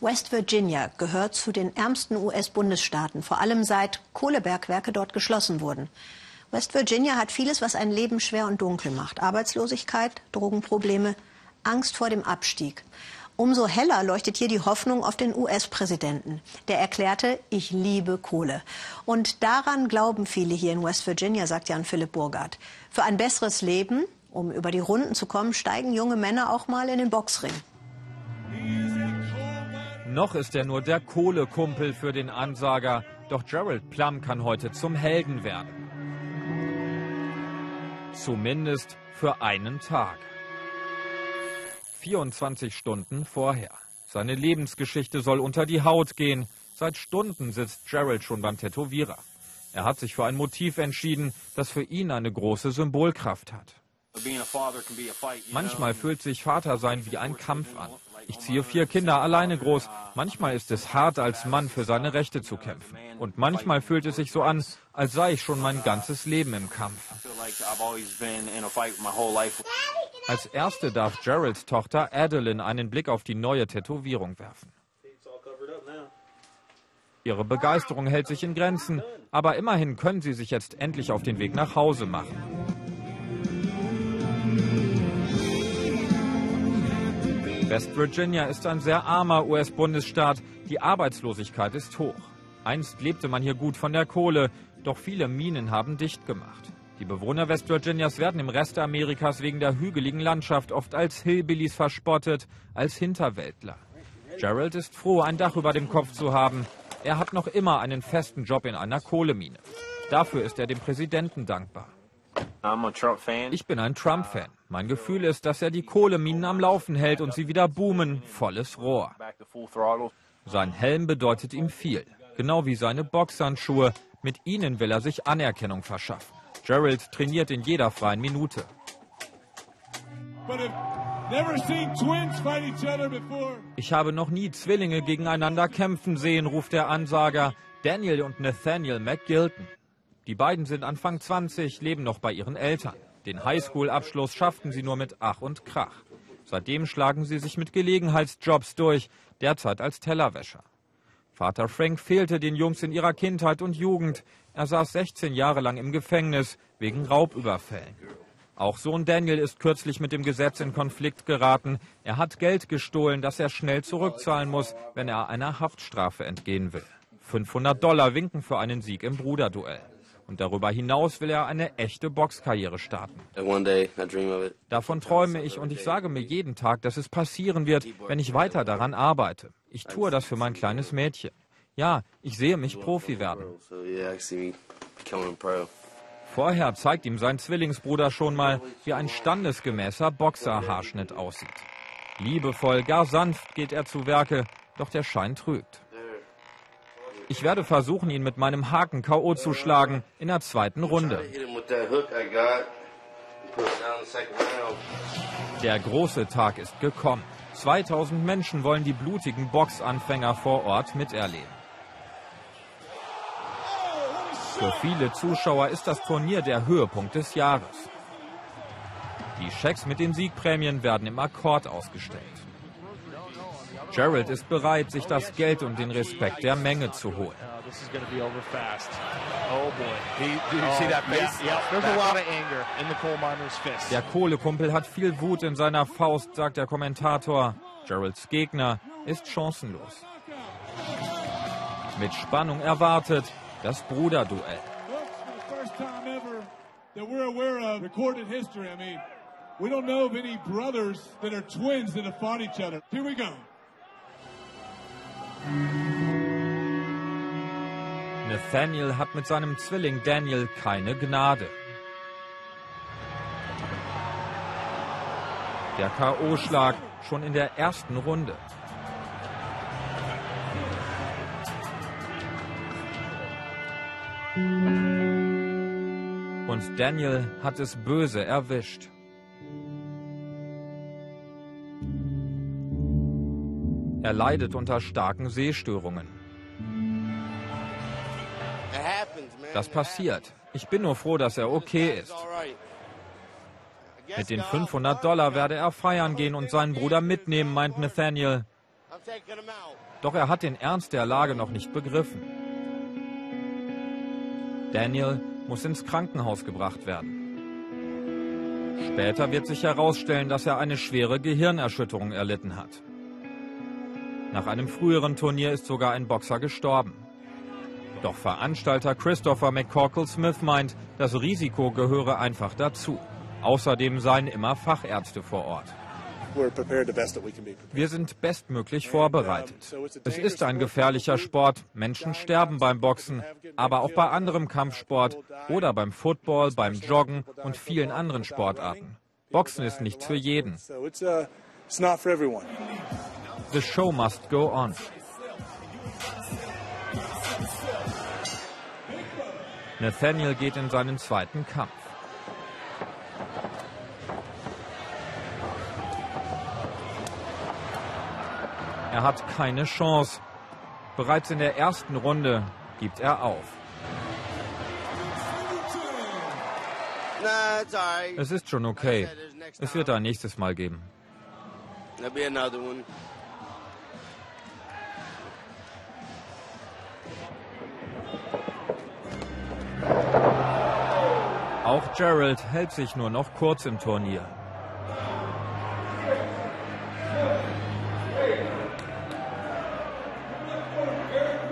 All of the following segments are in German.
West Virginia gehört zu den ärmsten US-Bundesstaaten, vor allem seit Kohlebergwerke dort geschlossen wurden. West Virginia hat vieles, was ein Leben schwer und dunkel macht. Arbeitslosigkeit, Drogenprobleme, Angst vor dem Abstieg. Umso heller leuchtet hier die Hoffnung auf den US-Präsidenten. Der erklärte, ich liebe Kohle. Und daran glauben viele hier in West Virginia, sagt Jan Philipp Burgard. Für ein besseres Leben, um über die Runden zu kommen, steigen junge Männer auch mal in den Boxring. Noch ist er nur der Kohlekumpel für den Ansager. Doch Gerald Plum kann heute zum Helden werden. Zumindest für einen Tag. 24 Stunden vorher. Seine Lebensgeschichte soll unter die Haut gehen. Seit Stunden sitzt Gerald schon beim Tätowierer. Er hat sich für ein Motiv entschieden, das für ihn eine große Symbolkraft hat. Manchmal fühlt sich Vatersein wie ein Kampf an. Ich ziehe vier Kinder alleine groß. Manchmal ist es hart, als Mann für seine Rechte zu kämpfen. Und manchmal fühlt es sich so an, als sei ich schon mein ganzes Leben im Kampf. Als erste darf Geralds Tochter Adeline einen Blick auf die neue Tätowierung werfen. Ihre Begeisterung hält sich in Grenzen, aber immerhin können sie sich jetzt endlich auf den Weg nach Hause machen. West Virginia ist ein sehr armer US-Bundesstaat. Die Arbeitslosigkeit ist hoch. Einst lebte man hier gut von der Kohle, doch viele Minen haben dicht gemacht. Die Bewohner West Virginias werden im Rest Amerikas wegen der hügeligen Landschaft oft als Hillbillies verspottet, als Hinterwäldler. Gerald ist froh, ein Dach über dem Kopf zu haben. Er hat noch immer einen festen Job in einer Kohlemine. Dafür ist er dem Präsidenten dankbar. Ich bin ein Trump-Fan. Mein Gefühl ist, dass er die Kohleminen am Laufen hält und sie wieder boomen, volles Rohr. Sein Helm bedeutet ihm viel, genau wie seine Boxhandschuhe. Mit ihnen will er sich Anerkennung verschaffen. Gerald trainiert in jeder freien Minute. Ich habe noch nie Zwillinge gegeneinander kämpfen sehen, ruft der Ansager Daniel und Nathaniel McGilton. Die beiden sind Anfang 20, leben noch bei ihren Eltern. Den Highschool-Abschluss schafften sie nur mit Ach und Krach. Seitdem schlagen sie sich mit Gelegenheitsjobs durch, derzeit als Tellerwäscher. Vater Frank fehlte den Jungs in ihrer Kindheit und Jugend. Er saß 16 Jahre lang im Gefängnis wegen Raubüberfällen. Auch Sohn Daniel ist kürzlich mit dem Gesetz in Konflikt geraten. Er hat Geld gestohlen, das er schnell zurückzahlen muss, wenn er einer Haftstrafe entgehen will. 500 Dollar winken für einen Sieg im Bruderduell. Und darüber hinaus will er eine echte Boxkarriere starten. Davon träume ich und ich sage mir jeden Tag, dass es passieren wird, wenn ich weiter daran arbeite. Ich tue das für mein kleines Mädchen. Ja, ich sehe mich Profi werden. Vorher zeigt ihm sein Zwillingsbruder schon mal, wie ein standesgemäßer Boxerhaarschnitt aussieht. Liebevoll, gar sanft geht er zu Werke, doch der Schein trügt. Ich werde versuchen, ihn mit meinem Haken K.O. zu schlagen in der zweiten Runde. Der große Tag ist gekommen. 2000 Menschen wollen die blutigen Boxanfänger vor Ort miterleben. Für viele Zuschauer ist das Turnier der Höhepunkt des Jahres. Die Schecks mit den Siegprämien werden im Akkord ausgestellt. Gerald ist bereit, sich das Geld und den Respekt der Menge zu holen. Der Kohlekumpel hat viel Wut in seiner Faust, sagt der Kommentator. Geralds Gegner ist chancenlos. Mit Spannung erwartet das Bruderduell. We don't know of any brothers that are twins that have fought each other. Here we go. Nathaniel hat mit seinem Zwilling Daniel keine Gnade. Der K.O.-Schlag schon in der ersten Runde. Und Daniel hat es böse erwischt. Er leidet unter starken Sehstörungen. Das passiert. Ich bin nur froh, dass er okay ist. Mit den 500 Dollar werde er feiern gehen und seinen Bruder mitnehmen, meint Nathaniel. Doch er hat den Ernst der Lage noch nicht begriffen. Daniel muss ins Krankenhaus gebracht werden. Später wird sich herausstellen, dass er eine schwere Gehirnerschütterung erlitten hat. Nach einem früheren Turnier ist sogar ein Boxer gestorben. Doch Veranstalter Christopher McCorkle Smith meint, das Risiko gehöre einfach dazu. Außerdem seien immer Fachärzte vor Ort. Wir sind bestmöglich vorbereitet. Es ist ein gefährlicher Sport. Menschen sterben beim Boxen, aber auch bei anderem Kampfsport oder beim Football, beim Joggen und vielen anderen Sportarten. Boxen ist nichts für jeden. The show must go on. Nathaniel geht in seinen zweiten Kampf. Er hat keine Chance. Bereits in der ersten Runde gibt er auf. Es ist schon okay. Es wird ein nächstes Mal geben. Auch Gerald hält sich nur noch kurz im Turnier.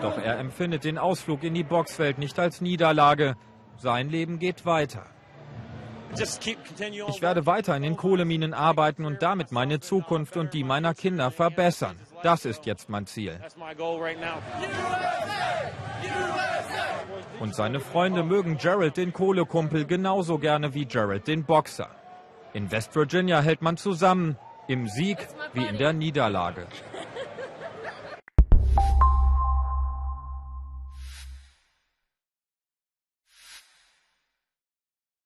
Doch er empfindet den Ausflug in die Boxwelt nicht als Niederlage. Sein Leben geht weiter. Ich werde weiter in den Kohleminen arbeiten und damit meine Zukunft und die meiner Kinder verbessern. Das ist jetzt mein Ziel. Und seine Freunde mögen Gerald den Kohlekumpel genauso gerne wie Gerald den Boxer. In West Virginia hält man zusammen, im Sieg wie in der Niederlage.